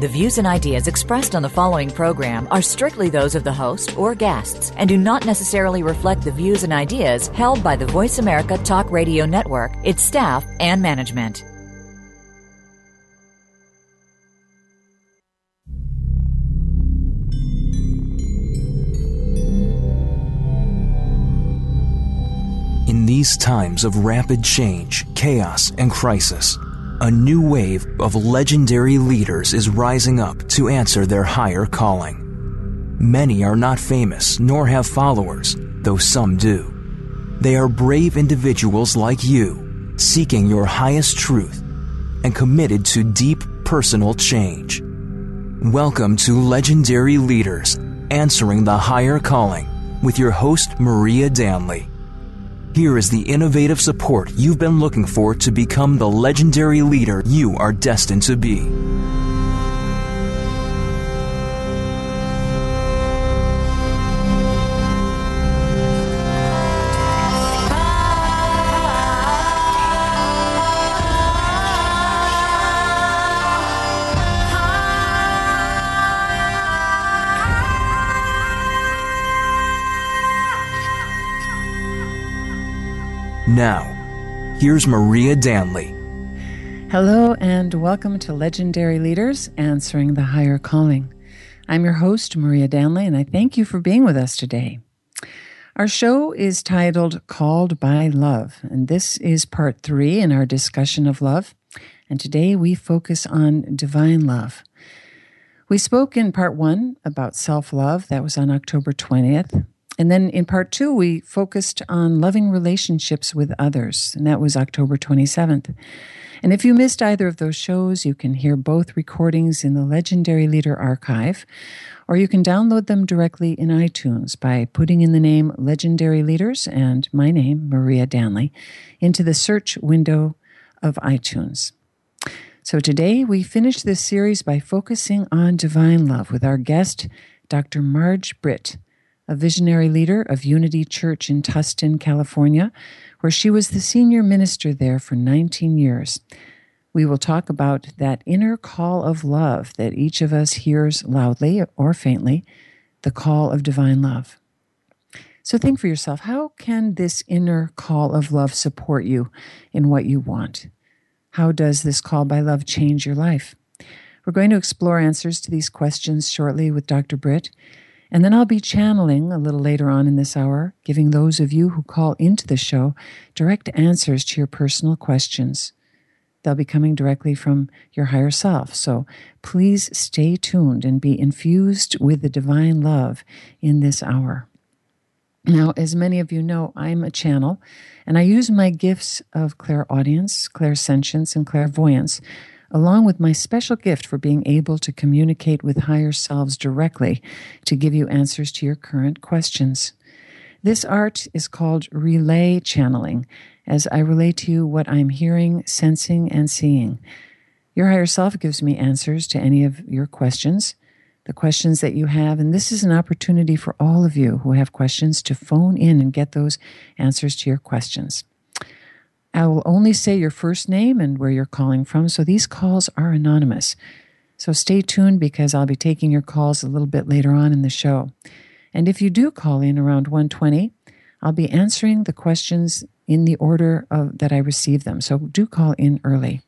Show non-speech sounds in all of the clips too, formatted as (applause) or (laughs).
The views and ideas expressed on the following program are strictly those of the host or guests and do not necessarily reflect the views and ideas held by the Voice America Talk Radio Network, its staff, and management. In these times of rapid change, chaos, and crisis, a new wave of legendary leaders is rising up to answer their higher calling. Many are not famous nor have followers, though some do. They are brave individuals like you, seeking your highest truth and committed to deep personal change. Welcome to Legendary Leaders Answering the Higher Calling with your host, Maria Danley. Here is the innovative support you've been looking for to become the legendary leader you are destined to be. Now, here's Maria Danley. Hello, and welcome to Legendary Leaders Answering the Higher Calling. I'm your host, Maria Danley, and I thank you for being with us today. Our show is titled Called by Love, and this is part three in our discussion of love. And today we focus on divine love. We spoke in part one about self love, that was on October 20th. And then in part two, we focused on loving relationships with others, and that was October 27th. And if you missed either of those shows, you can hear both recordings in the Legendary Leader archive, or you can download them directly in iTunes by putting in the name Legendary Leaders and my name, Maria Danley, into the search window of iTunes. So today we finish this series by focusing on divine love with our guest, Dr. Marj Britt a visionary leader of Unity Church in Tustin, California, where she was the senior minister there for 19 years. We will talk about that inner call of love that each of us hears loudly or faintly, the call of divine love. So think for yourself how can this inner call of love support you in what you want? How does this call by love change your life? We're going to explore answers to these questions shortly with Dr. Britt. And then I'll be channeling a little later on in this hour, giving those of you who call into the show direct answers to your personal questions. They'll be coming directly from your higher self. So please stay tuned and be infused with the divine love in this hour. Now, as many of you know, I'm a channel and I use my gifts of clairaudience, clairsentience, and clairvoyance along with my special gift for being able to communicate with higher selves directly to give you answers to your current questions. This art is called relay channeling, as I relay to you what I'm hearing, sensing, and seeing. Your higher self gives me answers to any of your questions, the questions that you have, and this is an opportunity for all of you who have questions to phone in and get those answers to your questions. I will only say your first name and where you're calling from, so these calls are anonymous. So stay tuned because I'll be taking your calls a little bit later on in the show. And if you do call in around 120, I'll be answering the questions in the order of, that I receive them. So do call in early.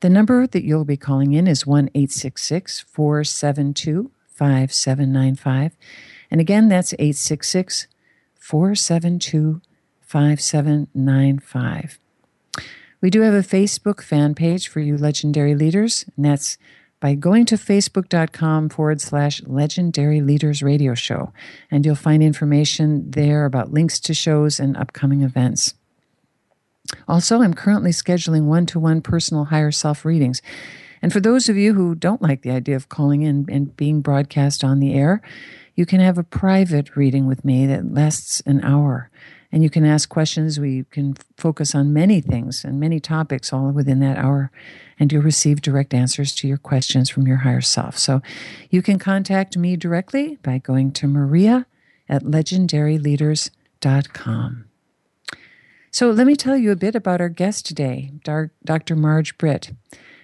The number that you'll be calling in is 1 472 5795. And again, that's 866 472 5795. We do have a Facebook fan page for you legendary leaders, and that's by going to facebook.com forward slash legendary leaders radio show. And you'll find information there about links to shows and upcoming events. Also, I'm currently scheduling one to one personal higher self readings. And for those of you who don't like the idea of calling in and being broadcast on the air, you can have a private reading with me that lasts an hour. And you can ask questions. We can focus on many things and many topics all within that hour. And you'll receive direct answers to your questions from your higher self. So you can contact me directly by going to Maria at legendaryleaders.com. So let me tell you a bit about our guest today, Dr. Marj Britt.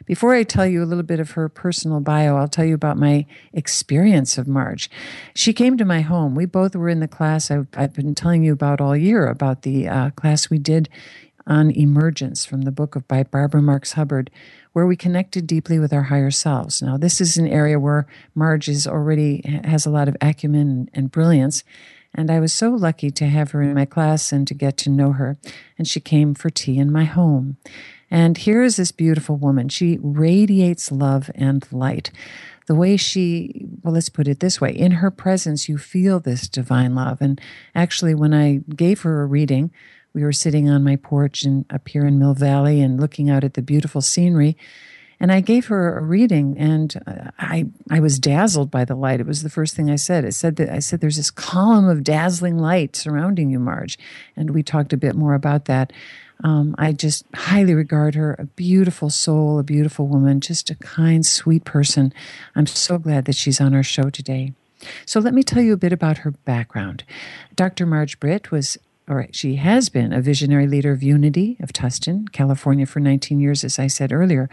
Before I tell you a little bit of her personal bio, I'll tell you about my experience of Marj. She came to my home. We both were in the class I've, I've been telling you about all year, about the uh, class we did on emergence from the book of by Barbara Marx Hubbard, where we connected deeply with our higher selves. Now, this is an area where Marj is already has a lot of acumen and brilliance. And I was so lucky to have her in my class and to get to know her. And she came for tea in my home. And here is this beautiful woman. She radiates love and light. The way she, well, let's put it this way in her presence, you feel this divine love. And actually, when I gave her a reading, we were sitting on my porch and up here in Mill Valley and looking out at the beautiful scenery. And I gave her a reading, and I I was dazzled by the light. It was the first thing I said. It said that I said there's this column of dazzling light surrounding you, Marj, and we talked a bit more about that. Um, I just highly regard her a beautiful soul, a beautiful woman, just a kind, sweet person. I'm so glad that she's on our show today. So, let me tell you a bit about her background. Dr. Marj Britt was, or she has been, a visionary leader of Unity of Tustin, California, for 19 years, as I said earlier,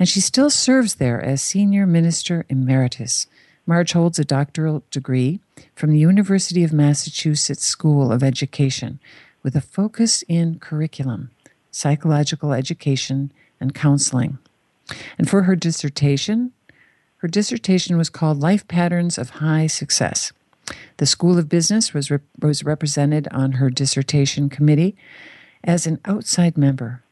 and she still serves there as Senior Minister Emeritus. Marj holds a doctoral degree from the University of Massachusetts School of Education with a focus in curriculum, psychological education, and counseling. And for her dissertation, her dissertation was called Life Patterns of High Success. The School of Business was, rep- was represented on her dissertation committee as an outside member.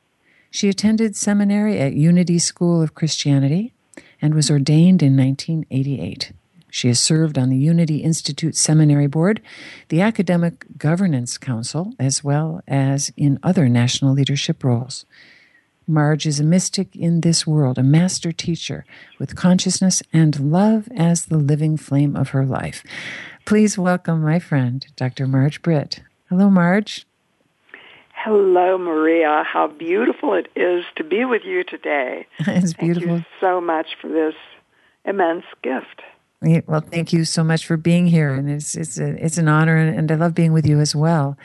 She attended seminary at Unity School of Christianity and was ordained in 1988. She has served on the Unity Institute Seminary Board, the Academic Governance Council, as well as in other national leadership roles. Marj is a mystic in this world, a master teacher with consciousness and love as the living flame of her life. Please welcome my friend, Dr. Marj Britt. Hello, Marj. Hello, Maria. How beautiful it is to be with you today. (laughs) it's beautiful. Thank you so much for this immense gift. Well, thank you so much for being here, and it's it's a, it's an honor, and, and I love being with you as well.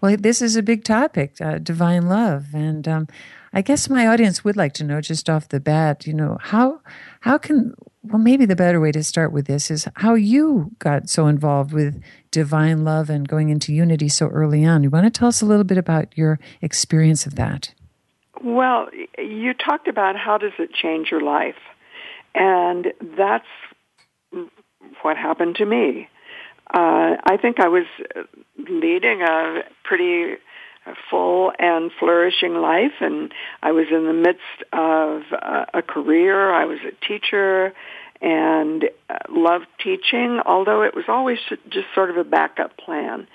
Well, this is a big topic, uh, divine love, and um, I guess my audience would like to know just off the bat, you know, how how can well maybe the better way to start with this is how you got so involved with divine love and going into unity so early on. You want to tell us a little bit about your experience of that? Well, you talked about how does it change your life, and that's what happened to me. Uh, I think I was leading a pretty full and flourishing life, and I was in the midst of a career. I was a teacher and uh, loved teaching, although it was always just sort of a backup plan.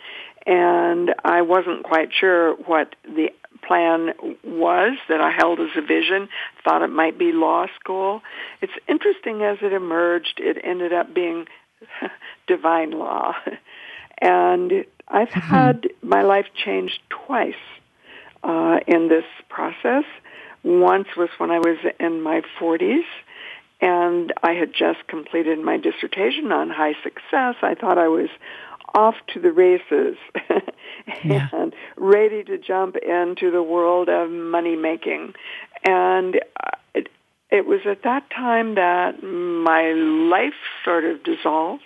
And I wasn't quite sure what the plan was that I held as a vision, thought it might be law school. It's interesting as it emerged, it ended up being (laughs) divine law. (laughs) And I've mm-hmm. had my life changed twice uh, in this process. Once was when I was in my 40s, and I had just completed my dissertation on high success. I thought I was off to the races (laughs) yeah. and ready to jump into the world of money making. And it, it was at that time that my life sort of dissolved.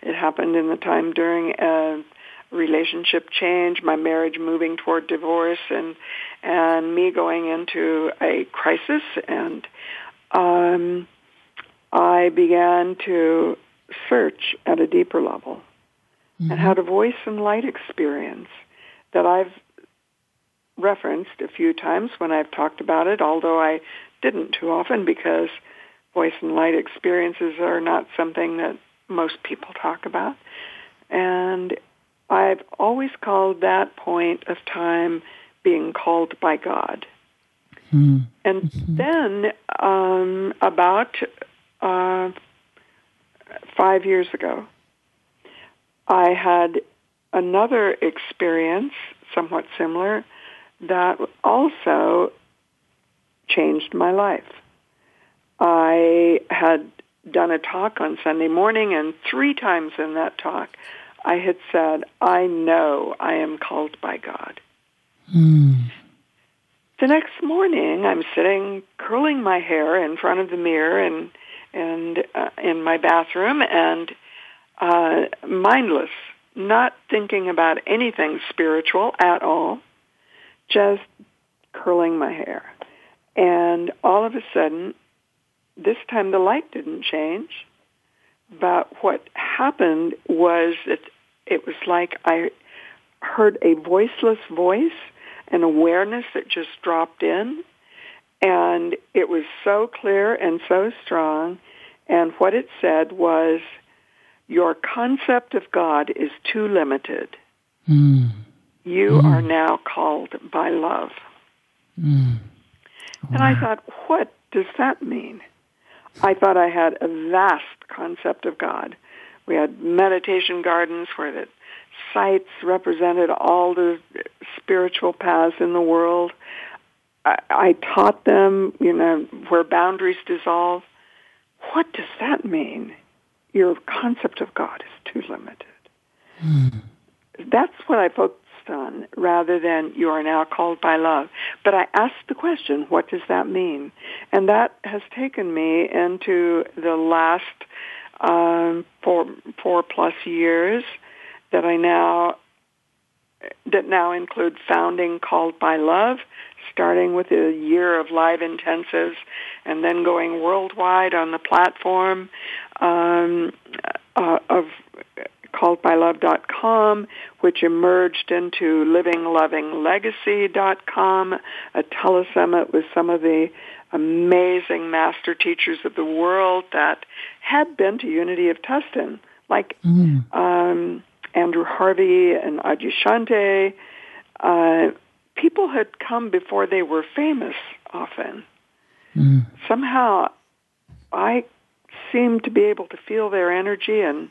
It happened in the time during a relationship change, my marriage moving toward divorce, and and me going into a crisis. And um, I began to search at a deeper level mm-hmm. and had a voice and light experience that I've referenced a few times when I've talked about it, although I didn't too often because voice and light experiences are not something that most people talk about. And I've always called that point of time being called by God. Mm-hmm. And mm-hmm. then um, about uh, five years ago, I had another experience, somewhat similar, that also changed my life. I had done a talk on Sunday morning, and three times in that talk, I had said, I know I am called by God. Mm. The next morning, I'm sitting curling my hair in front of the mirror and and uh, in my bathroom and uh, mindless, not thinking about anything spiritual at all, just curling my hair. And all of a sudden, this time the light didn't change, but what happened was that it was like I heard a voiceless voice, an awareness that just dropped in, and it was so clear and so strong. And what it said was, your concept of God is too limited. Mm. You Mm. are now called by love. Mm. And I thought, what does that mean? I thought I had a vast concept of God. We had meditation gardens where the sites represented all the spiritual paths in the world. I, I taught them, you know, where boundaries dissolve. What does that mean? Your concept of God is too limited. Hmm. That's what I focused on rather than you are now called by love. But I asked the question, what does that mean? And that has taken me into the last um, four, four plus years that I now that now include founding Called by Love, starting with a year of live intensives and then going worldwide on the platform um, uh, of calledbylove.com, which emerged into livinglovinglegacy.com, a telesummit with some of the amazing master teachers of the world that had been to Unity of Tustin, like Mm. um, Andrew Harvey and Adyashanti. Uh, people had come before they were famous often. Mm. Somehow I seemed to be able to feel their energy and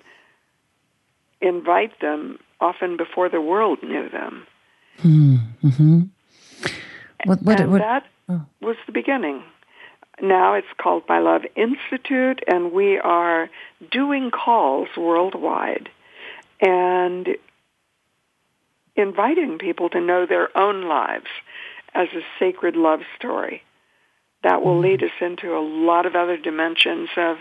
invite them often before the world knew them. Mm. hmm What, what, and what, that oh. was the beginning. Now it's called My Love Institute, and we are doing calls worldwide and inviting people to know their own lives as a sacred love story. That will mm-hmm. lead us into a lot of other dimensions of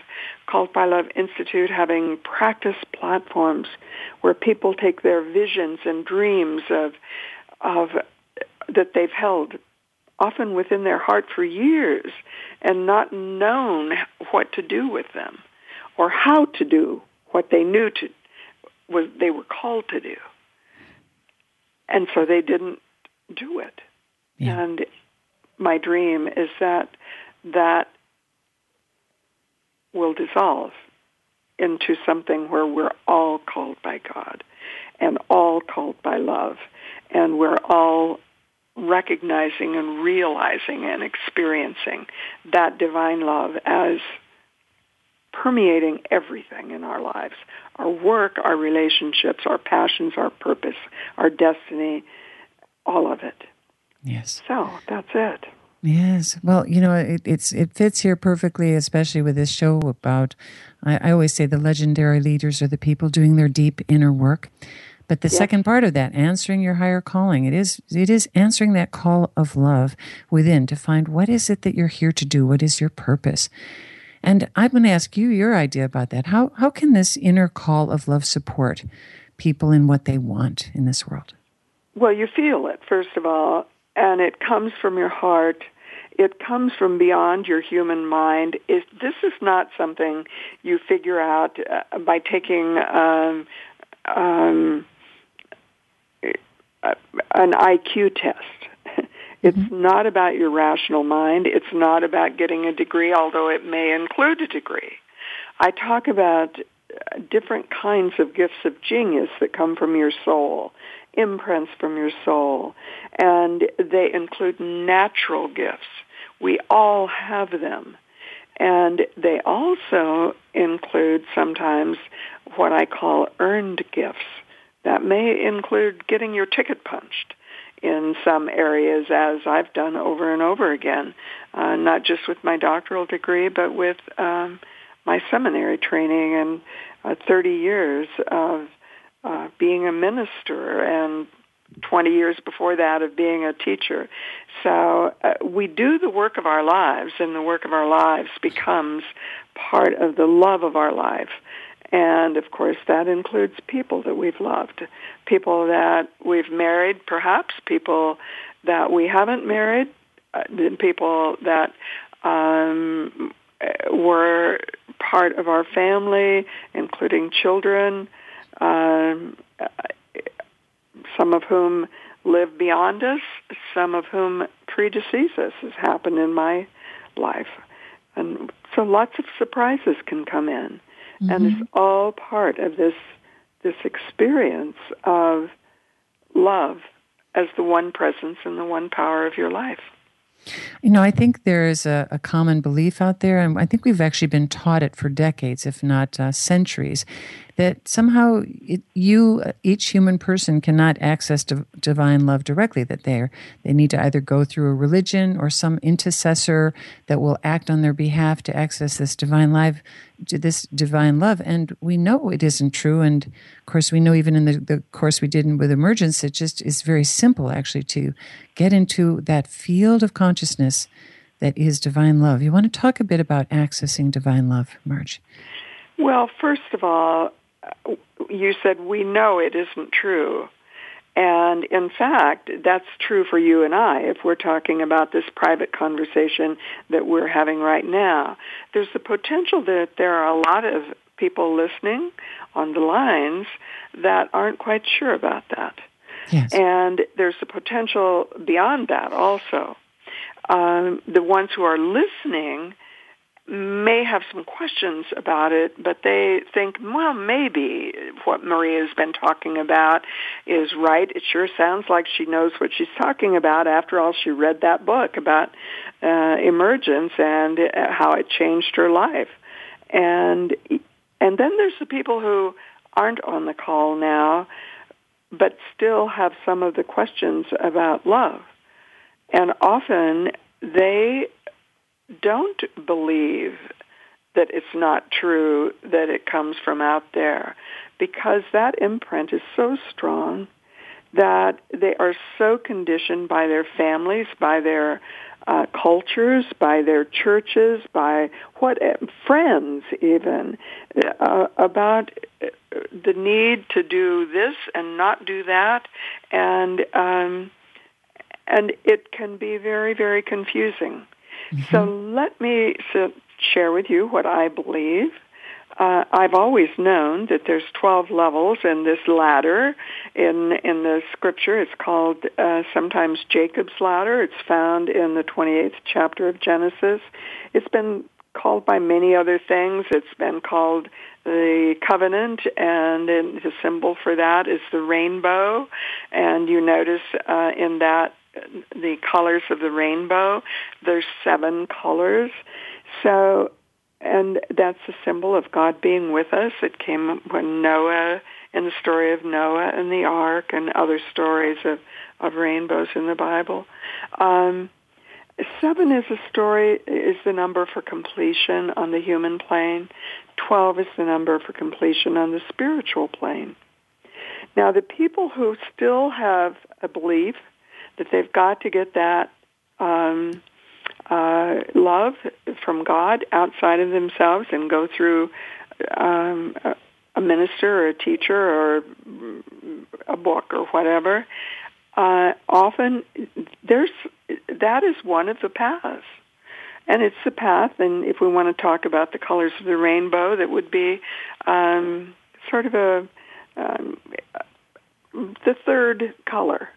Called by Love Institute having practice platforms where people take their visions and dreams of of that they've held often within their heart for years and not known what to do with them or how to do what they knew to was they were called to do. And so they didn't do it. Yeah. And my dream is that that will dissolve into something where we're all called by God and all called by love and we're all recognizing and realizing and experiencing that divine love as permeating everything in our lives our work, our relationships, our passions, our purpose, our destiny, all of it. yes. So that's it. Yes. Well, you know, it, it's it fits here perfectly, especially with this show about. I, I always say the legendary leaders are the people doing their deep inner work. But the second part of that, answering your higher calling, it is it is answering that call of love within to find what is it that you're here to do, what is your purpose. And I'm going to ask you your idea about that. How how can this inner call of love support people in what they want in this world? Well, you feel it, first of all, and it comes from your heart. It comes from beyond your human mind. It, this is not something you figure out uh, by taking um, um, an IQ test. (laughs) It's not about your rational mind. It's not about getting a degree, although it may include a degree. I talk about uh, different kinds of gifts of genius that come from your soul, imprints from your soul, and they include natural gifts. We all have them. And they also include sometimes what I call earned gifts That may include getting your ticket punched in some areas, as I've done over and over again, uh, not just with my doctoral degree, but with um, my seminary training and uh, 30 years of uh, being a minister and 20 years before that of being a teacher. So uh, we do the work of our lives, and the work of our lives becomes part of the love of our life. And of course, that includes people that we've loved, people that we've married, perhaps people that we haven't married, uh, people that um, were part of our family, including children, um, some of whom live beyond us, some of whom predecease us, has happened in my life. And so lots of surprises can come in. Mm-hmm. And it's all part of this this experience of love as the one presence and the one power of your life. You know, I think there is a, a, common belief out there, and I think we've actually been taught it for decades, if not uh, centuries, that somehow it, you, uh, each human person, cannot access div- divine love directly. That they they need to either go through a religion or some intercessor that will act on their behalf to access this divine life, this divine love. And we know it isn't true. And of course, we know even in the, the course we did with emergence, it just is very simple actually to get into that field of consciousness that is divine love. You want to talk a bit about accessing divine love, Marj? Well, first of all, you said we know it isn't true. And in fact, that's true for you and I if we're talking about this private conversation that we're having right now. There's the potential that there are a lot of people listening on the lines that aren't quite sure about that. Yes. And there's the potential beyond that also. Um, the ones who are listening may have some questions about it, but they think, well, maybe what Maria's been talking about is right. It sure sounds like she knows what she's talking about. After all, she read that book about uh, emergence and uh, how it changed her life. And and then there's the people who aren't on the call now, but still have some of the questions about love. And often they don't believe that it's not true that it comes from out there because that imprint is so strong that they are so conditioned by their families, by their uh, cultures, by their churches, by what friends even uh, about the need to do this and not do that, and um, and it can be very very confusing. Mm-hmm. So let me share with you what I believe. Uh, I've always known that there's 12 levels in this ladder. In in the scripture, it's called uh, sometimes Jacob's ladder. It's found in the 28th chapter of Genesis. It's been called by many other things. It's been called the covenant, and the symbol for that is the rainbow. And you notice uh, in that the colors of the rainbow. There's seven colors. So, and that's a symbol of God being with us. It came when Noah, in the story of Noah and the ark and other stories of, of rainbows in the Bible. Um, seven is a story, is the number for completion on the human plane. Twelve is the number for completion on the spiritual plane. Now, the people who still have a belief that they've got to get that um, uh, love from God outside of themselves and go through um, a minister or a teacher or a book or whatever. Uh, often, there's that is one of the paths, and it's the path. And if we want to talk about the colors of the rainbow, that would be um, sort of a um, the third color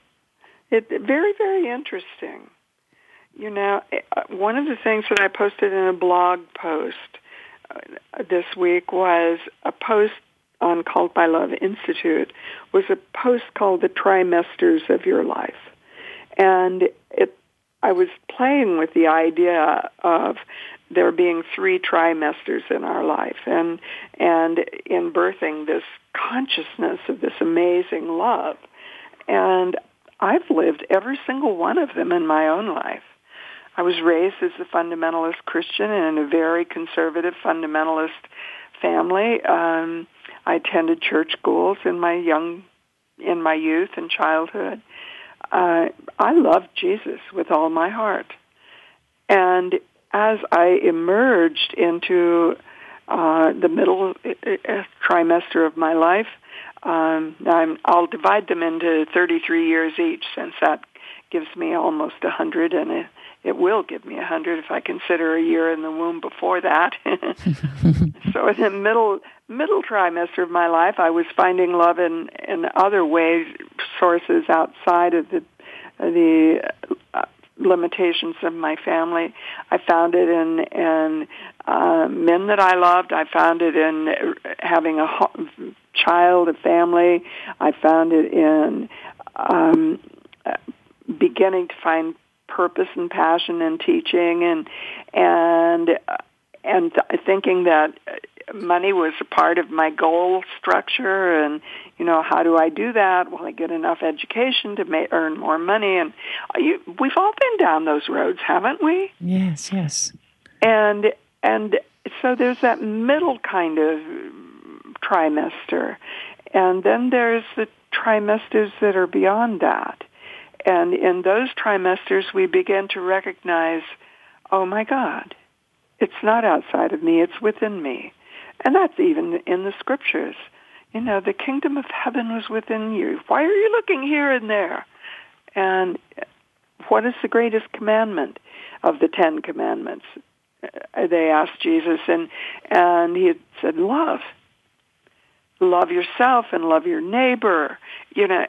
it very very interesting. You know, uh, one of the things that I posted in a blog post uh, this week was a post on Called by Love Institute was a post called "The Trimesters of Your Life," and it I was playing with the idea of there being three trimesters in our life and and in birthing this consciousness of this amazing love and I've lived every single one of them in my own life. I was raised as a fundamentalist Christian in a very conservative fundamentalist family. Um, I attended church schools in my young, in my youth and childhood. Uh, I loved Jesus with all my heart, and as I emerged into uh, the middle uh, uh trimester of my life, um, I'm, I'll divide them into 33 years each, since that gives me almost a hundred, and it, it will give me a hundred if I consider a year in the womb before that. (laughs) so in the middle middle trimester of my life, I was finding love in in other ways, sources outside of the the uh, limitations of my family. I found it in in uh, men that I loved. I found it in having a ho- child, a family. I found it in um, beginning to find purpose and passion in teaching, and and and thinking that uh, money was a part of my goal structure and you know how do i do that? Will i get enough education to ma- earn more money? And uh, you, we've all been down those roads haven't we? Yes yes. And and so there's that middle kind of trimester. And then there's the trimesters that are beyond that. And in those trimesters we begin to recognize oh my god it's not outside of me it's within me and that's even in the scriptures. You know, the kingdom of heaven was within you. Why are you looking here and there? And what is the greatest commandment of the Ten Commandments? Uh, they asked Jesus, and and he said, "Love, love yourself and love your neighbor. You know,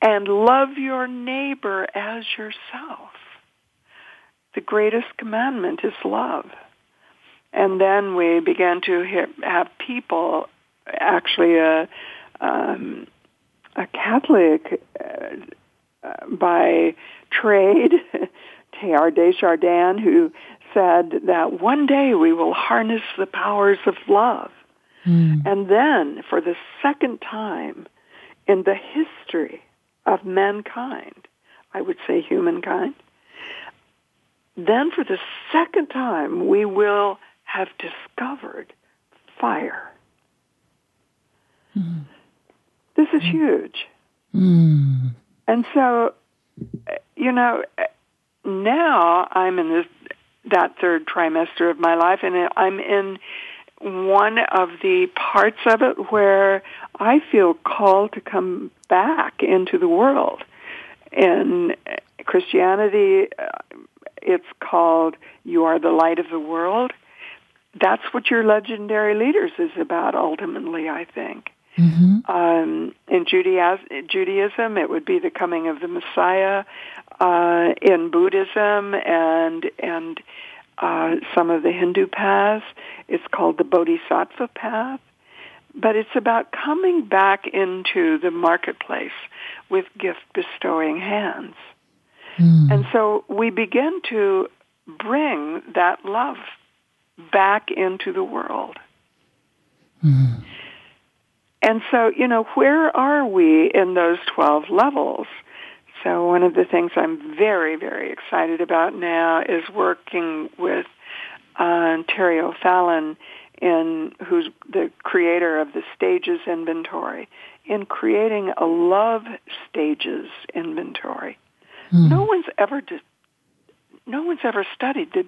and love your neighbor as yourself." The greatest commandment is love. And then we began to hear, have people, actually a, um, a Catholic uh, uh, by trade, (laughs) Teilhard de Chardin, who said that one day we will harness the powers of love. Mm. And then, for the second time in the history of mankind, I would say humankind, then for the second time we will have discovered fire. Mm. This is huge. Mm. And so, you know, now I'm in this that third trimester of my life, and I'm in one of the parts of it where I feel called to come back into the world. In Christianity, uh, it's called "You Are the Light of the World." That's what your legendary leaders is about ultimately, I think. Mm-hmm. Um, in Judaism, it would be the coming of the Messiah. Uh, in Buddhism and and uh, some of the Hindu paths, it's called the Bodhisattva path. But it's about coming back into the marketplace with gift bestowing hands. Mm. And so we begin to bring that love back into the world. Mm. And so, you know, where are we in those 12 levels? So one of the things I'm very, very excited about now is working with uh, Terry O'Fallon, in, who's the creator of the Stages Inventory, in creating a love stages inventory. Mm. No one's ever did, no one's ever studied the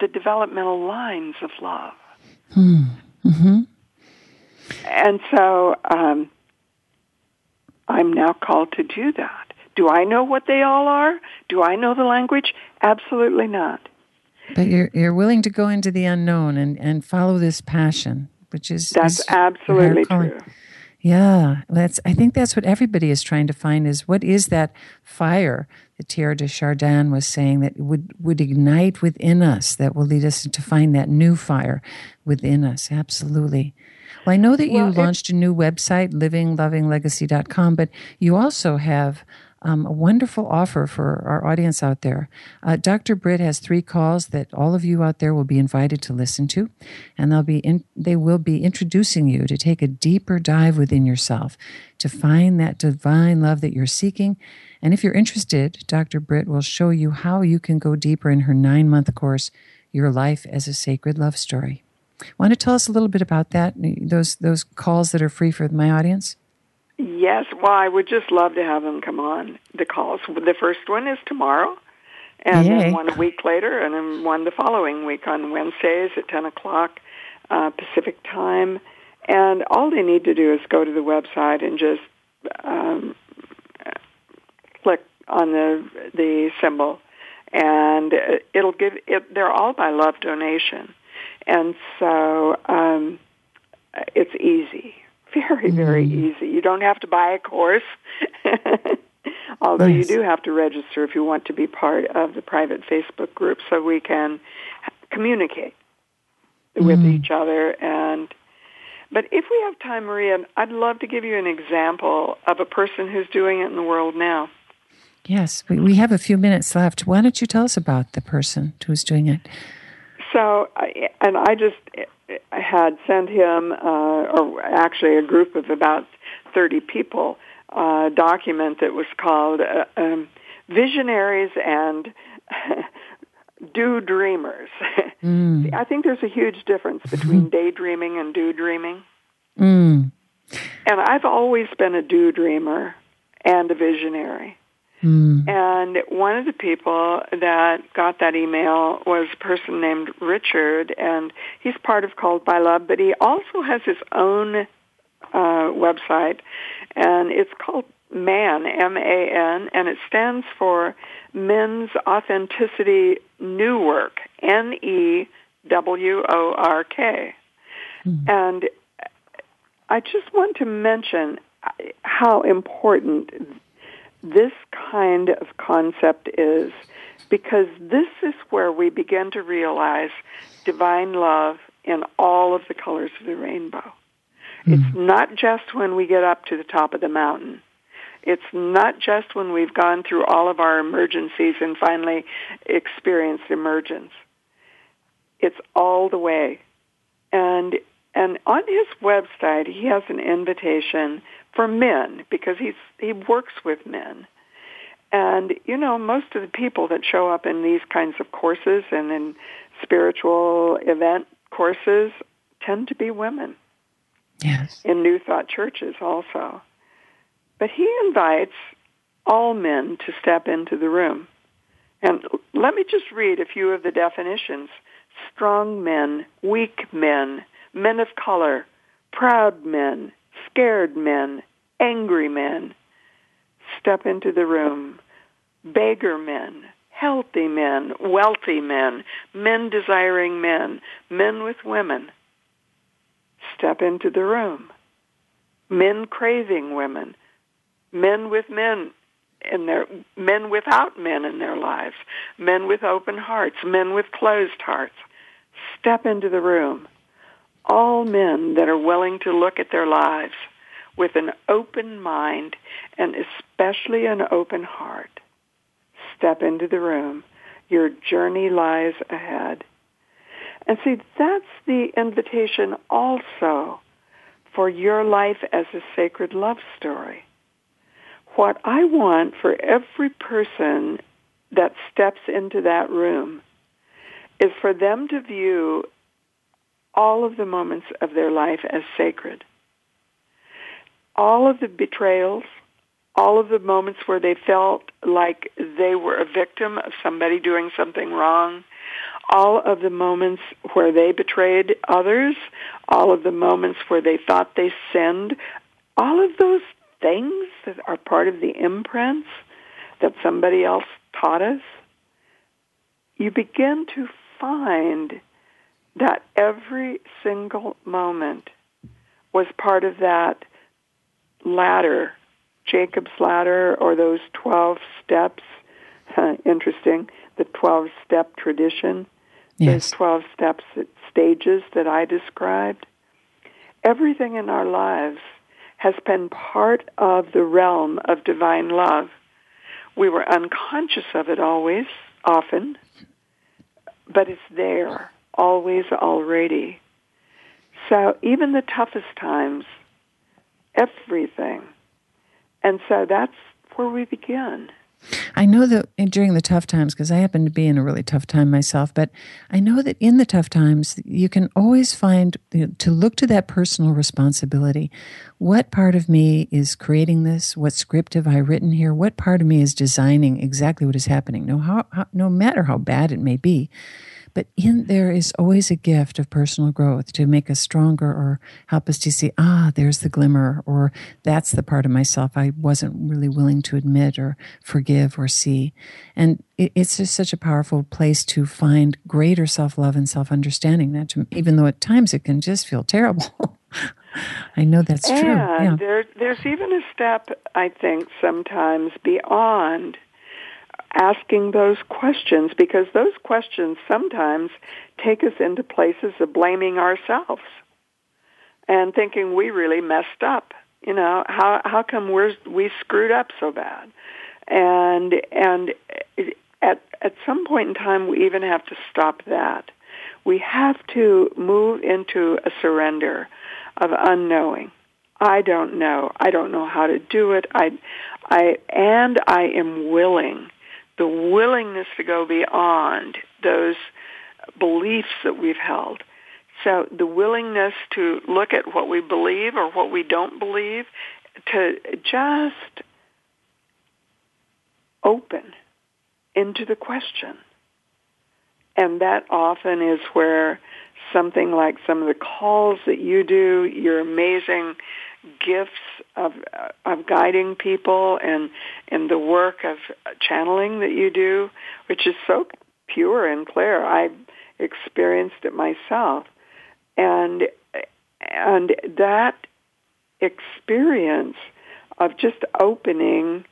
the developmental lines of love. Hmm. Mm-hmm. And so um, I'm now called to do that. Do I know what they all are? Do I know the language? Absolutely not. But you're you're willing to go into the unknown and, and follow this passion, which is that's is absolutely true. Yeah, that's. I think that's what everybody is trying to find is what is that fire that Teilhard de Chardin was saying that would would ignite within us, that will lead us to find that new fire within us. Absolutely. Well, I know that you well, launched a new website, livinglovinglegacy.com, but you also have um, a wonderful offer for our audience out there. Uh, Dr. Britt has three calls that all of you out there will be invited to listen to, and they'll be in, they will be introducing you to take a deeper dive within yourself to find that divine love that you're seeking. And if you're interested, Dr. Britt will show you how you can go deeper in her nine month course, Your Life as a Sacred Love Story. Want to tell us a little bit about that? Those those calls that are free for my audience. Yes, well, I would just love to have them come on the calls. The first one is tomorrow, and Yay. then one a week later, and then one the following week on Wednesdays at ten o'clock uh, Pacific time. And all they need to do is go to the website and just um, click on the the symbol, and it'll give it. They're all by love donation, and so um, it's easy very, very mm. easy. You don't have to buy a course, (laughs) although yes. you do have to register if you want to be part of the private Facebook group so we can communicate mm. with each other and but if we have time, Maria, I'd love to give you an example of a person who's doing it in the world now. Yes, we, we have a few minutes left. Why don't you tell us about the person who's doing it? So, and I just had sent him, uh, or actually a group of about 30 people, a document that was called uh, um, Visionaries and (laughs) Do Dreamers. (laughs) Mm. I think there's a huge difference between daydreaming and do dreaming. Mm. And I've always been a do dreamer and a visionary. Mm. And one of the people that got that email was a person named Richard, and he's part of Called by Love, but he also has his own uh, website, and it's called MAN, M-A-N, and it stands for Men's Authenticity New Work, N-E-W-O-R-K. Mm. And I just want to mention how important this kind of concept is because this is where we begin to realize divine love in all of the colors of the rainbow. Mm. It's not just when we get up to the top of the mountain. It's not just when we've gone through all of our emergencies and finally experienced emergence. It's all the way. And and on his website he has an invitation for men because he's he works with men. And you know, most of the people that show up in these kinds of courses and in spiritual event courses tend to be women. Yes. In New Thought churches also. But he invites all men to step into the room. And let me just read a few of the definitions. Strong men, weak men, men of color, proud men, scared men, angry men step into the room. Beggar men, healthy men, wealthy men, men desiring men, men with women step into the room. Men craving women, men with men in their men without men in their lives, men with open hearts, men with closed hearts. Step into the room all men that are willing to look at their lives with an open mind and especially an open heart. Step into the room. Your journey lies ahead. And see, that's the invitation also for your life as a sacred love story. What I want for every person that steps into that room is for them to view all of the moments of their life as sacred. All of the betrayals, all of the moments where they felt like they were a victim of somebody doing something wrong, all of the moments where they betrayed others, all of the moments where they thought they sinned, all of those things that are part of the imprints that somebody else taught us, you begin to find that every single moment was part of that ladder, Jacob's ladder, or those 12 steps. interesting, the 12 step tradition, yes. those 12 steps, stages that I described. Everything in our lives has been part of the realm of divine love. We were unconscious of it always, often, but it's there, always, already. So even the toughest times, everything. And so that's where we begin. I know that during the tough times, because I happen to be in a really tough time myself, but I know that in the tough times, you can always find you know, to look to that personal responsibility. What part of me is creating this? What script have I written here? What part of me is designing exactly what is happening? No, how, how, no matter how bad it may be. But in there is always a gift of personal growth to make us stronger or help us to see, ah, there's the glimmer, or that's the part of myself I wasn't really willing to admit or forgive or see. And it, it's just such a powerful place to find greater self love and self understanding. That even though at times it can just feel terrible. (laughs) I know that's and true. Yeah. There, there's even a step, I think, sometimes beyond asking those questions because those questions sometimes take us into places of blaming ourselves and thinking we really messed up. You know, how how come we're we screwed up so bad? And and at at some point in time we even have to stop that. We have to move into a surrender of unknowing. I don't know. I don't know how to do it. I I and I am willing the willingness to go beyond those beliefs that we've held. So the willingness to look at what we believe or what we don't believe, to just open into the question. And that often is where something like some of the calls that you do, your amazing gifts of of guiding people and and the work of channeling that you do, which is so pure and clear. I experienced it myself, and and that experience of just opening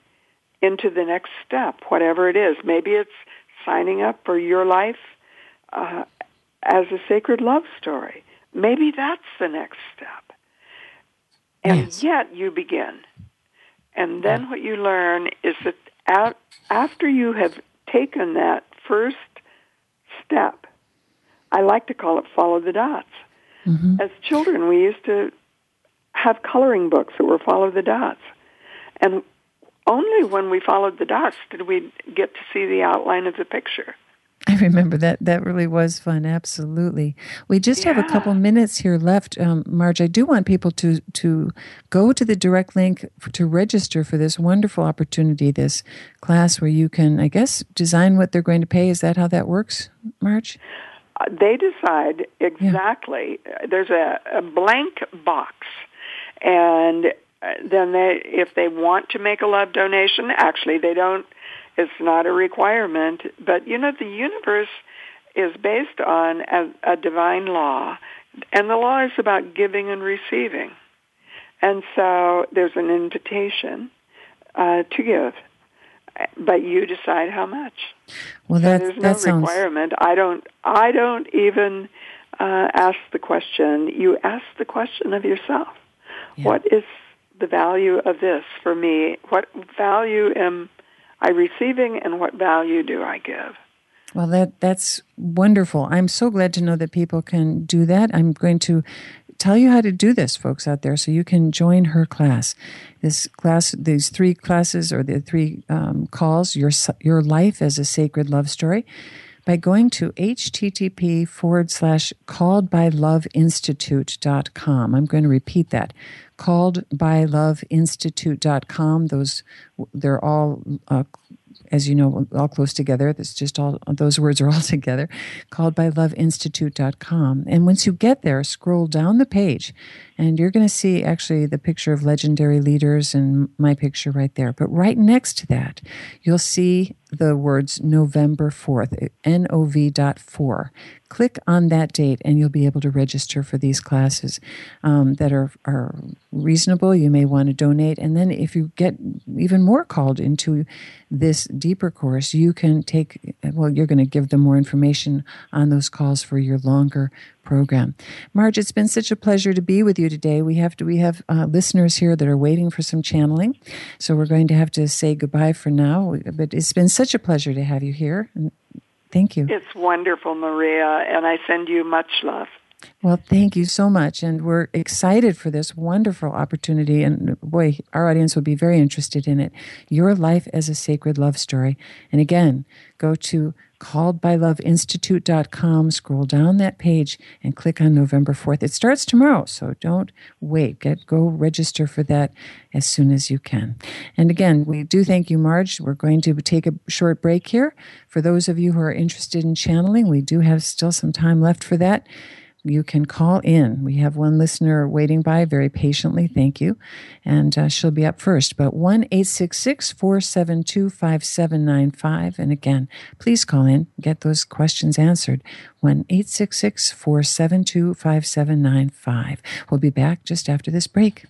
into the next step, whatever it is. Maybe it's signing up for your life uh, as a sacred love story. Maybe that's the next step. And yes. yet you begin. And then what you learn is that after you have taken that first step, I like to call it follow the dots. Mm-hmm. As children, we used to have coloring books that were follow the dots. And only when we followed the dots did we get to see the outline of the picture. (laughs) I remember that. That really was fun. Absolutely. We just yeah. have a couple minutes here left, um, Marj. I do want people to to go to the direct link to register for this wonderful opportunity, this class where you can, I guess, design what they're going to pay. Is that how that works, Marj? Uh, they decide exactly. Yeah. There's a, a blank box, and uh, then they, if they want to make a love donation, actually they don't it's not a requirement, but you know the universe is based on a, a divine law, and the law is about giving and receiving. And so there's an invitation uh, to give, but you decide how much. Well, that, so there's no that sounds... requirement. I don't. I don't even uh, ask the question. You ask the question of yourself. Yeah. What is the value of this for me? What value am I receiving and what value do I give? Well, that that's wonderful. I'm so glad to know that people can do that. I'm going to tell you how to do this, folks out there, so you can join her class. This class, these three classes or the three um, calls, your your life as a sacred love story, by going to http forward slash called by love institute.com. I'm going to repeat that called by love institute.com. Those, they're all, uh, as you know, all close together. That's just all, those words are all (laughs) together. Called by love institute.com. And once you get there, scroll down the page and you're going to see actually the picture of legendary leaders and my picture right there. But right next to that, you'll see the words November 4th, NOV dot 4 click on that date and you'll be able to register for these classes um, that are, are reasonable. You may want to donate. And then if you get even more called into this deeper course, you can take, well, you're going to give them more information on those calls for your longer program. Marj, it's been such a pleasure to be with you today. We have to we have uh, listeners here that are waiting for some channeling, so we're going to have to say goodbye for now. But it's been such a pleasure to have you here. Thank you. It's wonderful, Maria, and I send you much love. Well, thank you so much. And we're excited for this wonderful opportunity. And boy, our audience will be very interested in it. Your Life as a Sacred Love Story. And again, go to calledbyloveinstitute.com, scroll down that page and click on November 4th. It starts tomorrow, so don't wait. Get go register for that as soon as you can. And again, we do thank you, Marj. We're going to take a short break here. For those of you who are interested in channeling, we do have still some time left for that you can call in. We have one listener waiting by very patiently. Thank you. And uh, she'll be up first. But 1 866 472 5795. And again, please call in, get those questions answered. 1 866 472 5795. We'll be back just after this break.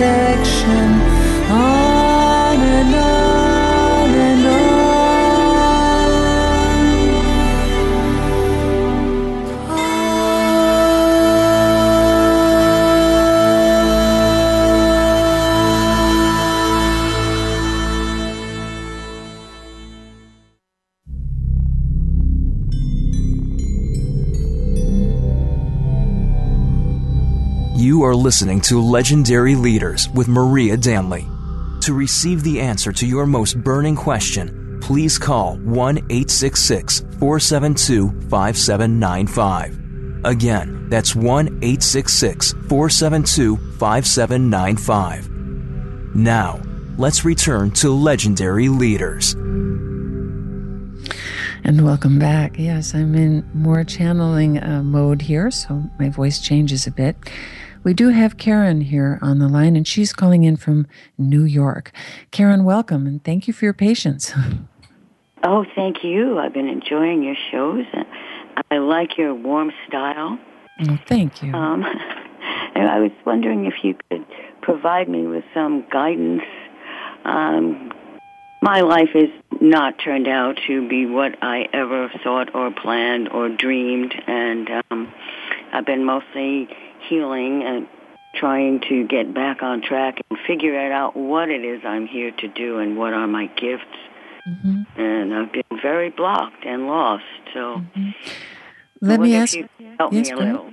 protection. Listening to Legendary Leaders with Maria Danley. To receive the answer to your most burning question, please call 1 866 472 5795. Again, that's 1 866 472 5795. Now, let's return to Legendary Leaders. And welcome back. Yes, I'm in more channeling uh, mode here, so my voice changes a bit. We do have Karen here on the line, and she's calling in from New York. Karen, welcome, and thank you for your patience. (laughs) Oh, thank you. I've been enjoying your shows. And I like your warm style. Oh, thank you. Um, (laughs) and I was wondering if you could provide me with some guidance. Um, my life has not turned out to be what I ever thought or planned or dreamed, and um, I've been mostly healing and trying to get back on track and figure out what it is I'm here to do and what are my gifts. Mm-hmm. And I've been very blocked and lost. So mm-hmm. let me ask. help yes, me a little.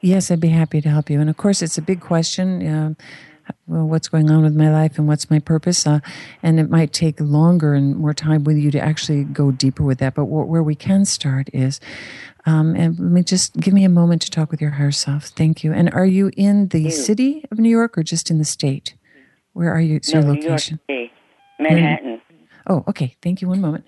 Yes, I'd be happy to help you. And of course, it's a big question. Uh, well, what's going on with my life and what's my purpose. Uh, and it might take longer and more time with you to actually go deeper with that. But where we can start is, um, and let me just give me a moment to talk with your higher self. Thank you. And are you in the city of New York or just in the state? Where are you? It's no, your location. New York City, Manhattan. Oh, okay. Thank you. One moment.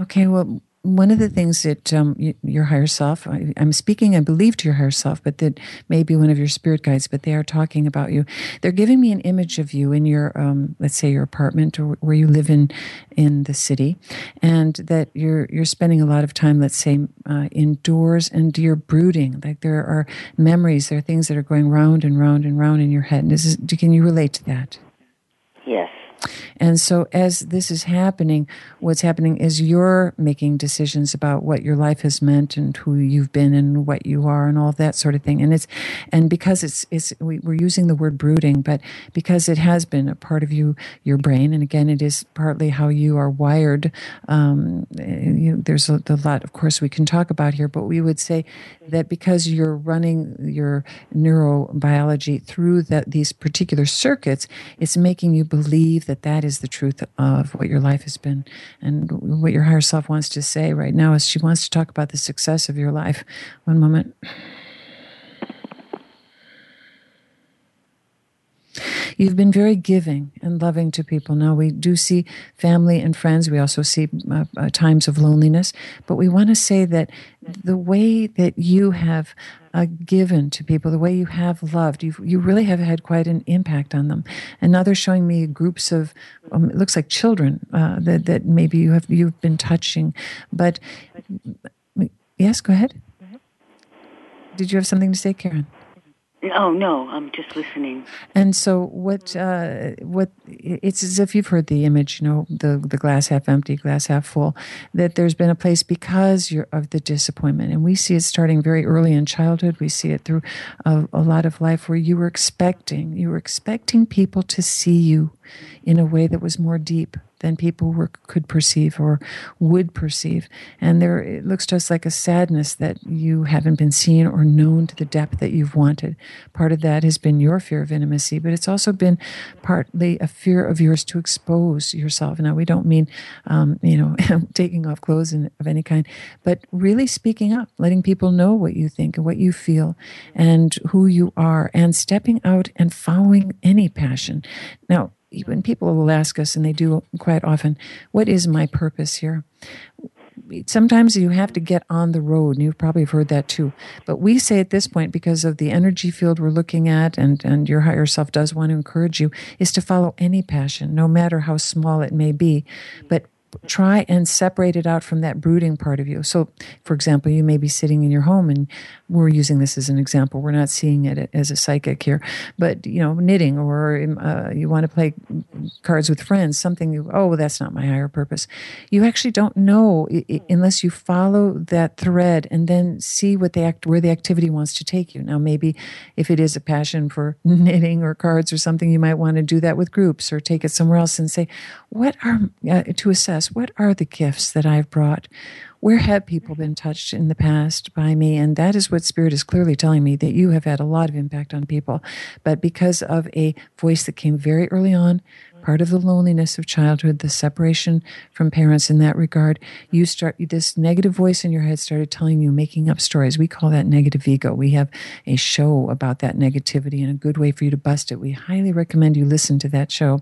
Okay, well, one of the things that um, your higher self, I, am speaking, I believe, to your higher self, but that may be one of your spirit guides, but they are talking about you. They're giving me an image of you in your, um, let's say, your apartment or where you live in in the city, and that you're you're spending a lot of time, let's say, uh, indoors, and you're brooding. Like there are memories, there are things that are going round and round and round in your head. And is, can you relate to that? And so, as this is happening, what's happening is you're making decisions about what your life has meant and who you've been and what you are and all that sort of thing. And it's, and because it's, it's, we, are using the word brooding, but because it has been a part of you, your brain, and again, it is partly how you are wired. Um, you, there's a, a lot, of course, we can talk about here, but we would say that because you're running your neurobiology through the, these particular circuits, it's making you believe that that is the truth of what your life has been. And what your higher self wants to say right now is she wants to talk about the success of your life. One moment. You've been very giving and loving to people. Now, we do see family and friends. We also see uh, uh, times of loneliness. But we want to say that the way that you have uh, given to people, the way you have loved, you you really have had quite an impact on them. And now they're showing me groups of, um, it looks like children uh, that that maybe you have you've been touching. But yes, go ahead. Did you have something to say, Karen? Oh no, I'm just listening. And so, what? Uh, what? It's as if you've heard the image, you know, the the glass half empty, glass half full. That there's been a place because of the disappointment, and we see it starting very early in childhood. We see it through a, a lot of life where you were expecting, you were expecting people to see you in a way that was more deep than people were, could perceive or would perceive. And there, it looks to us like a sadness that you haven't been seen or known to the depth that you've wanted. Part of that has been your fear of intimacy, but it's also been partly a fear of yours to expose yourself. Now, we don't mean, um, you know, (laughs) taking off clothes in, of any kind, but really speaking up, letting people know what you think and what you feel and who you are, and stepping out and following any passion. Now, when people will ask us, and they do quite often, what is my purpose here? Sometimes you have to get on the road, and you've probably heard that too. But we say at this point, because of the energy field we're looking at, and, and your higher self does want to encourage you, is to follow any passion, no matter how small it may be. But try and separate it out from that brooding part of you. So, for example, you may be sitting in your home, and we're using this as an example. We're not seeing it as a psychic here, but you know, knitting, or uh, you want to play cards with friends, something. You, oh, that's not my higher purpose. You actually don't know unless you follow that thread and then see what the act where the activity wants to take you. Now, maybe if it is a passion for (laughs) knitting or cards or something, you might want to do that with groups or take it somewhere else and say, what are uh, to assess what are the gifts that I've brought? Where have people been touched in the past by me? And that is what Spirit is clearly telling me that you have had a lot of impact on people. But because of a voice that came very early on, part of the loneliness of childhood, the separation from parents in that regard, you start this negative voice in your head started telling you, making up stories. We call that negative ego. We have a show about that negativity and a good way for you to bust it. We highly recommend you listen to that show,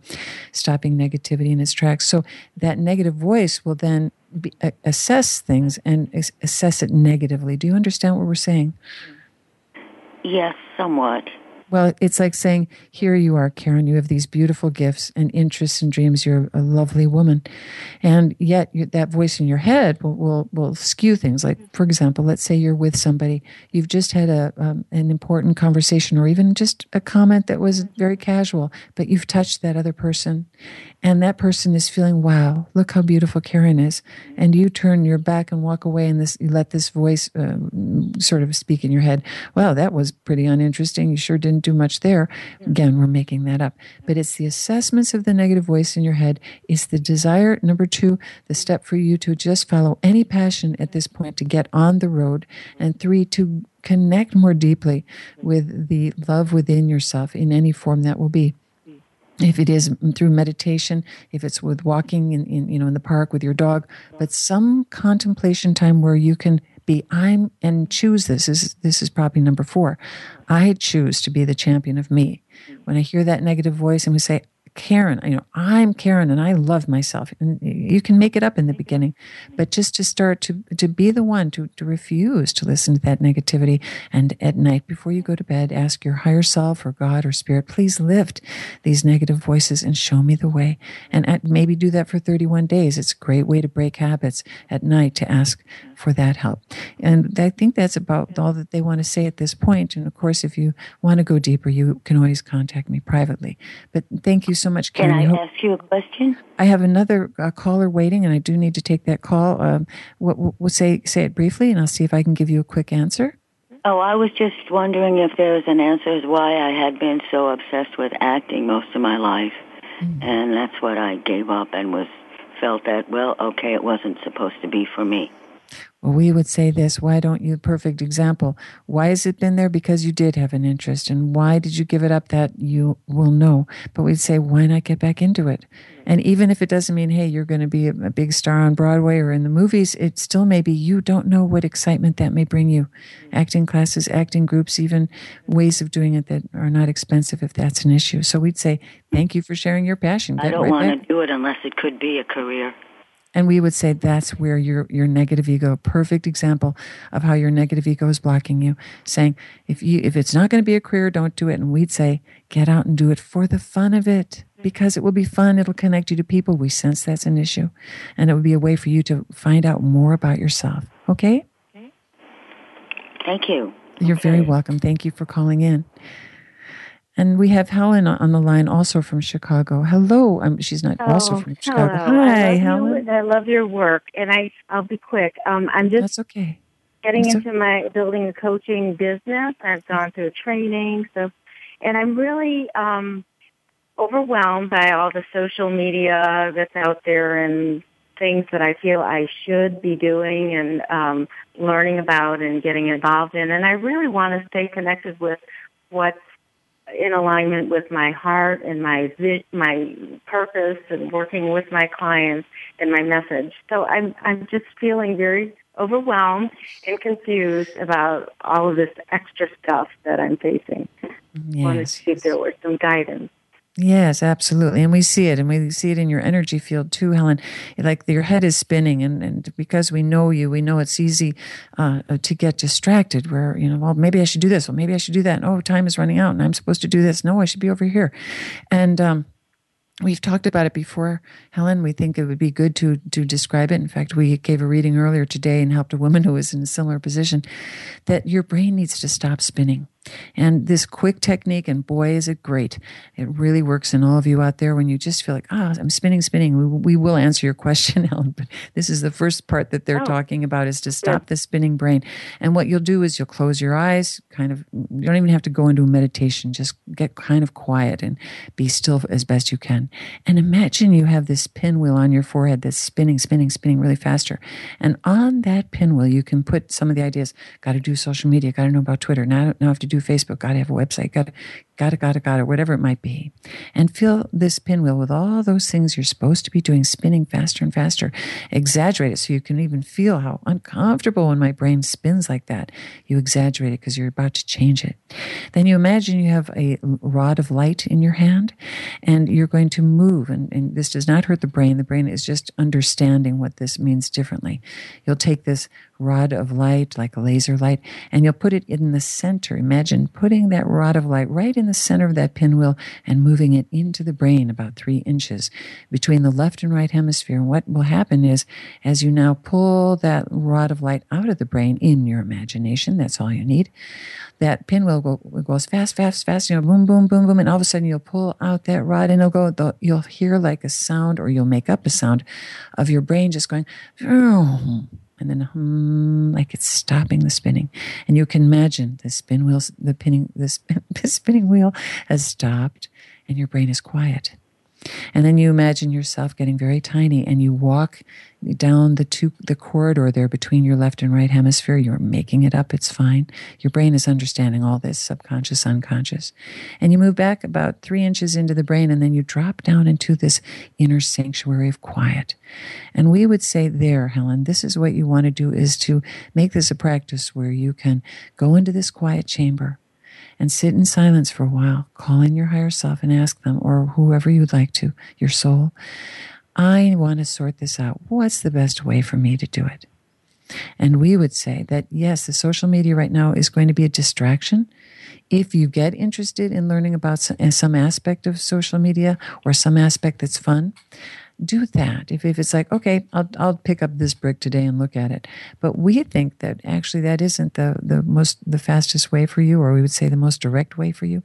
Stopping Negativity in Its Tracks. So that negative voice will then be, assess things and assess it negatively. Do you understand what we're saying? Yes, somewhat. Well, it's like saying, Here you are, Karen. You have these beautiful gifts and interests and dreams. You're a lovely woman. And yet, that voice in your head will, will, will skew things. Like, for example, let's say you're with somebody, you've just had a, um, an important conversation or even just a comment that was very casual, but you've touched that other person. And that person is feeling, wow, look how beautiful Karen is. And you turn your back and walk away, and this you let this voice uh, sort of speak in your head. Wow, that was pretty uninteresting. You sure didn't do much there. Again, we're making that up. But it's the assessments of the negative voice in your head. It's the desire, number two, the step for you to just follow any passion at this point to get on the road. Mm-hmm. And three, to connect more deeply mm-hmm. with the love within yourself in any form that will be mm. if it is through meditation if it's with walking in, in, you know in the park with your dog but some contemplation time where you can be i'm and choose this, this is this is probably number four. I choose to be the champion of me. When i hear that negative voice and we say Karen, you know, I'm Karen and I love myself. And you can make it up in the beginning, but just to start to, to be the one to, to refuse to listen to that negativity. And at night, before you go to bed, ask your higher self or God or spirit, please lift these negative voices and show me the way. And maybe do that for 31 days. It's a great way to break habits at night to ask for that help. And I think that's about all that they want to say at this point. And of course, if you want to go deeper, you can always contact me privately. But thank you so much, Can Karen. I ask you a question? I have another uh, caller waiting, and I do need to take that call. Um, what, what, say say it briefly, and I'll see if I can give you a quick answer. Oh, I was just wondering if there was an answer as why I had been so obsessed with acting most of my life. And that's what I gave up and was felt that, well, okay, it wasn't supposed to be for me. Well, we would say this. Why don't you? Perfect example. Why has it been there? Because you did have an interest. And why did you give it up? That you will know. But we'd say, why not get back into it? And even if it doesn't mean, hey, you're going to be a, big star on Broadway or in the movies, it still may be you don't know what excitement that may bring you. Acting classes, acting groups, even ways of doing it that are not expensive if that's an issue. So we'd say, thank you for sharing your passion. I don't right want back. to do it unless it could be a career. And we would say that's where your your negative ego, perfect example of how your negative ego is blocking you, saying if you if it's not going to be a career, don't do it. And we'd say get out and do it for the fun of it because it will be fun. It'll connect you to people. We sense that's an issue, and it would be a way for you to find out more about yourself. Okay, okay. Thank you. you're very welcome. Thank you for calling in. And we have Helen on the line, also from Chicago. Hello, um, she's not also Oh, from Chicago. hello. Hi, I Helen. You, I love your work, and I I'll be quick. Um, I'm just That's okay. getting that's into my building a coaching business. I've gone through training, so and I'm really um, overwhelmed by all the social media that's out there and things that I feel I should be doing and um, learning about and getting involved in. And I really want to stay connected with what's in alignment with my heart and my my purpose and working with my clients and my message. So I'm I'm just feeling very overwhelmed and confused about all of this extra stuff that I'm facing. Yes, I Wanted to see if there was some guidance. Yes, absolutely. And we see it, and we see it in your energy field too, Helen. Like your head is spinning, and, and because we know you, we know it's easy uh, to get distracted. Where, you know, well, maybe I should do this, well, maybe I should do that. And, oh, time is running out, and I'm supposed to do this. No, I should be over here. And, um, We've talked about it before, Helen. We think it would be good to to describe it. In fact, we gave a reading earlier today and helped a woman who was in a similar position that your brain needs to stop spinning. And this quick technique, and boy, is it great. It really works in all of you out there when you just feel like, ah, I'm spinning, spinning. We, we will answer your (laughs) question, Helen, but this is the first part that they're Oh. talking about is to stop the spinning brain. And what you'll do is you'll close your eyes, kind of, you don't even have to go into a meditation, just get kind of quiet and be still as best you can. And imagine you have this pinwheel on your forehead that's spinning, spinning, spinning really faster. And on that pinwheel, you can put some of the ideas. Got to do social media. Got to know about Twitter. Now, now I have to do Facebook. Got to have a website. Got to, got to, got to, got to, whatever it might be. And fill this pinwheel with all those things you're supposed to be doing, spinning faster and faster. Exaggerate it so you can even feel how uncomfortable when my brain spins like that. You exaggerate it because you're about to change it. Then you imagine you have a rod of light in your hand and you're going to move. And, and this does not hurt the brain. The brain is just understanding what this means differently. You'll take this rod of light, like a laser light, and you'll put it in the center. Imagine putting that rod of light right in the center of that pinwheel and moving it into the brain about three inches between the left and right hemisphere. And what will happen is, as you now pull that rod of light out of the brain in your imagination, that's all you need, that pinwheel go, goes fast, fast, fast, you know, boom, boom, boom, boom, and all of a sudden you'll pull out that rod and it'll go, you'll hear like a sound or you'll make up a sound of your brain just going, "Vroom," and then hum, like it's stopping the spinning. And you can imagine the spin wheels, the pinning, the spin, (laughs) spinning wheel has stopped and your brain is quiet. And then you imagine yourself getting very tiny and you walk down the two, the corridor there between your left and right hemisphere. You're making it up. It's fine. Your brain is understanding all this subconscious, unconscious. And you move back about three inches into the brain and then you drop down into this inner sanctuary of quiet. And we would say there, Helen, this is what you want to do is to make this a practice where you can go into this quiet chamber and sit in silence for a while, call in your higher self and ask them, or whoever you'd like to, your soul, I want to sort this out. What's the best way for me to do it? And we would say that yes, the social media right now is going to be a distraction. If you get interested in learning about some, uh, some aspect of social media or some aspect that's fun, do that. If, if it's like, okay, I'll, I'll pick up this brick today and look at it. But we think that actually that isn't the, the most, the fastest way for you, or we would say the most direct way for you.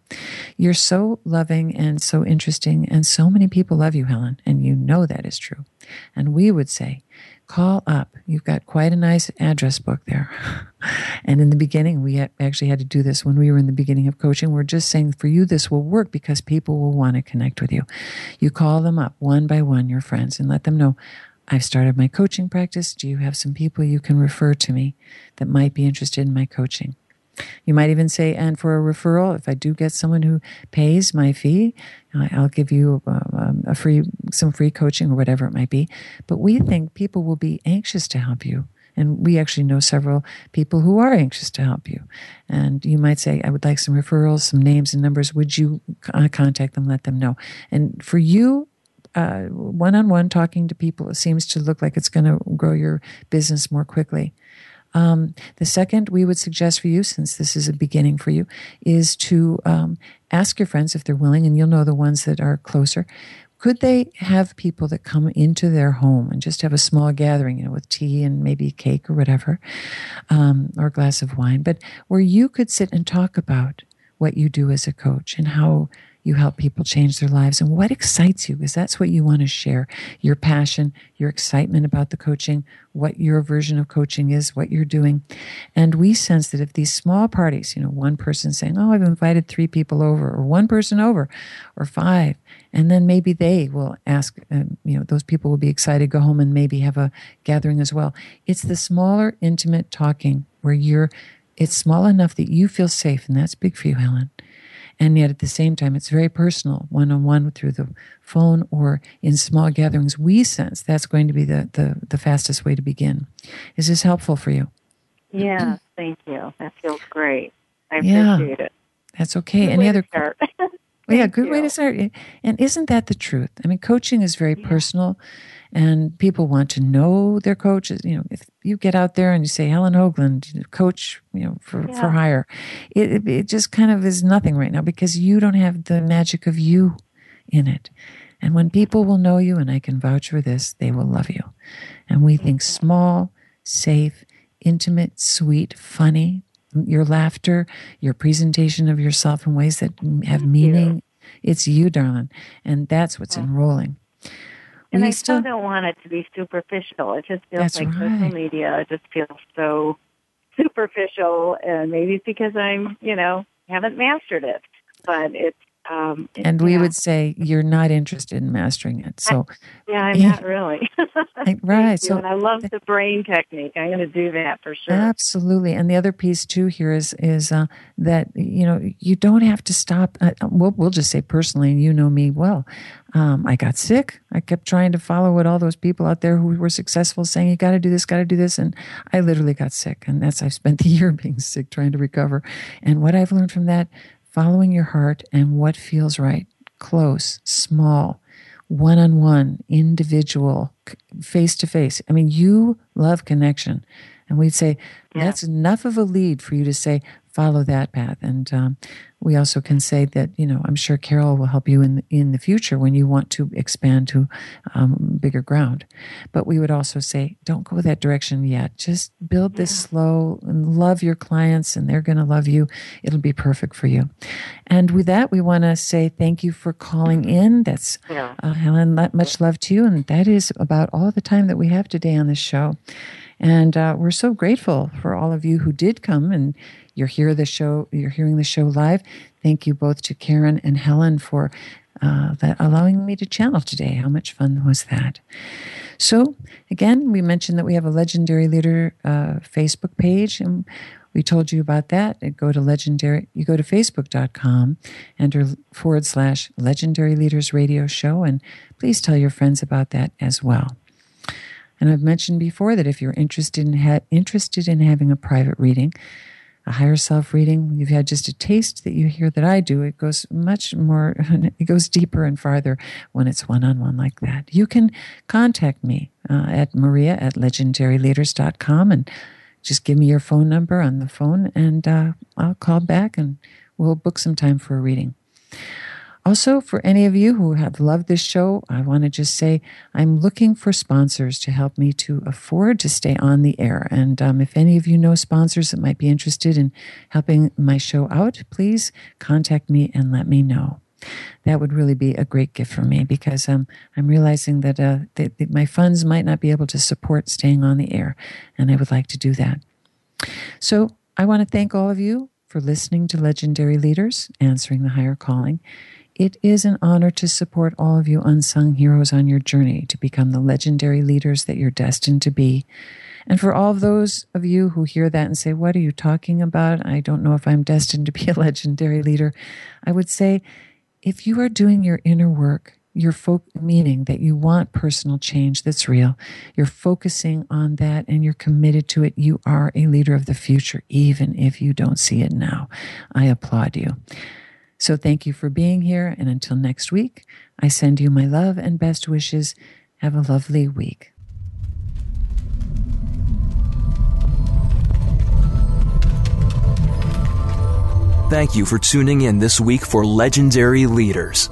You're so loving and so interesting, and so many people love you, Helen, and you know that is true. And we would say, call up. You've got quite a nice address book there. (laughs) and in the beginning, we actually had to do this when we were in the beginning of coaching. We're just saying for you, this will work because people will want to connect with you. You call them up one by one, your friends, and let them know. I've started my coaching practice. Do you have some people you can refer to me that might be interested in my coaching? You might even say, and for a referral, if I do get someone who pays my fee, I'll give you um, a free, some free coaching or whatever it might be. But we think people will be anxious to help you. And we actually know several people who are anxious to help you. And you might say, I would like some referrals, some names and numbers. Would you uh, contact them, let them know? And for you, one on one talking to people, it seems to look like it's going to grow your business more quickly. Um, the second we would suggest for you, since this is a beginning for you, is to um, ask your friends if they're willing, and you'll know the ones that are closer. Could they have people that come into their home and just have a small gathering, you know, with tea and maybe cake or whatever, um, or a glass of wine, but where you could sit and talk about what you do as a coach and how you help people change their lives and what excites you because that's what you want to share. Your passion your excitement about the coaching what your version of coaching is what you're doing. And we sense that if these small parties you know one person saying oh i've invited three people over or one person over or five and then maybe they will ask um, you know those people will be excited go home and maybe have a gathering as well. It's the smaller intimate talking where you're it's small enough that you feel safe and that's big for you helen. And yet at the same time it's very personal one-on-one through the phone or in small gatherings. We sense that's going to be the, the, the fastest way to begin. Is this helpful for you? Yeah mm-hmm. thank you. That feels great. I yeah, appreciate it. That's okay. Good any other start. (laughs) well, yeah good you. way to start. Eh, and isn't that the truth? I mean coaching is very Yeah. personal and people want to know their coaches you know if you get out there and you say helen hoagland coach you know for, for hire. It, it, just kind of is nothing right now because you don't have the magic of you in it. And when people will know you and i can vouch for this they will love you. And we think small safe intimate sweet funny your laughter your presentation of yourself in ways that have meaning it's you darling. And that's what's enrolling And I still don't want it to be superficial. It just feels like right. social media just feels so superficial, and maybe it's because I'm, you know, haven't mastered it. But it's um, and we yeah. would say you're not interested in mastering it so (laughs) yeah, I'm Yeah. not really. (laughs) Right, so- and I love the brain technique. I'm going to do that for sure. Absolutely, and the other piece too here is is uh, that you know you don't have to stop. Uh, we'll we'll just say personally, and you know me well. Um, I got sick. I kept trying to follow what all those people out there who were successful saying. You got to do this, got to do this, and I literally got sick. And that's I've spent the (laughs) year being sick, trying to recover. And what I've learned from that, following your heart and what feels right, close, small, one on one, individual, face to face. I mean, you love connection. And we'd say, Yeah. that's enough of a lead for you to say, follow that path. And um, we also can say that, you know, I'm sure Carol will help you in, in the future when you want to expand to um, bigger ground. But we would also say, don't go that direction yet. Just build this slow and love your clients, and they're going to love you. It'll be perfect for you. And with that, we want to say thank you for calling in. That's Yeah. uh, Helen, much love to you. And that is about all the time that we have today on this show. And uh, we're so grateful for all of you who did come and you're here the show. You're hearing the show live. Thank you both to Karen and Helen for uh, that allowing me to channel today. How much fun was that? So again, we mentioned that we have a legendary leader uh, Facebook page, and we told you about that. Go to legendary. You go to facebook.com, enter forward slash legendary leaders radio show, and please tell your friends about that as well. And I've mentioned before that if you're interested in ha- interested in having a private reading, a higher self reading, you've had just a taste that you hear that I do. It goes much more, (laughs) it goes deeper and farther when it's one on one like that. You can contact me uh, at maria at legendaryleaders.com and just give me your phone number on the phone and uh, I'll call back and we'll book some time for a reading. Also, for any of you who have loved this show, I want to just say I'm looking for sponsors to help me to afford to stay on the air. And um, if any of you know sponsors that might be interested in helping my show out, please contact me and let me know. That would really be a great gift for me because um, I'm realizing that, uh, that, that my funds might not be able to support staying on the air, and I would like to do that. So I want to thank all of you for listening to Legendary Leaders, Answering the Higher Calling. It is an honor to support all of you unsung heroes on your journey to become the legendary leaders that you're destined to be. And for all of those of you who hear that and say, What are you talking about? I don't know if I'm destined to be a (laughs) legendary leader. I would say, if you are doing your inner work, your fo- meaning that you want personal change that's real, you're focusing on that and you're committed to it, you are a leader of the future, even if you don't see it now. I applaud you. So thank you for being here. And until next week, I send you my love and best wishes. Have a lovely week. Thank you for tuning in this week for Legendary Leaders.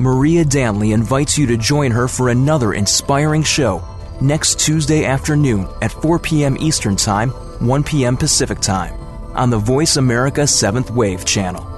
Maria Danley invites you to join her for another inspiring show next Tuesday afternoon at 4 p.m. Eastern Time, 1 p.m. Pacific Time on the Voice America 7th Wave channel.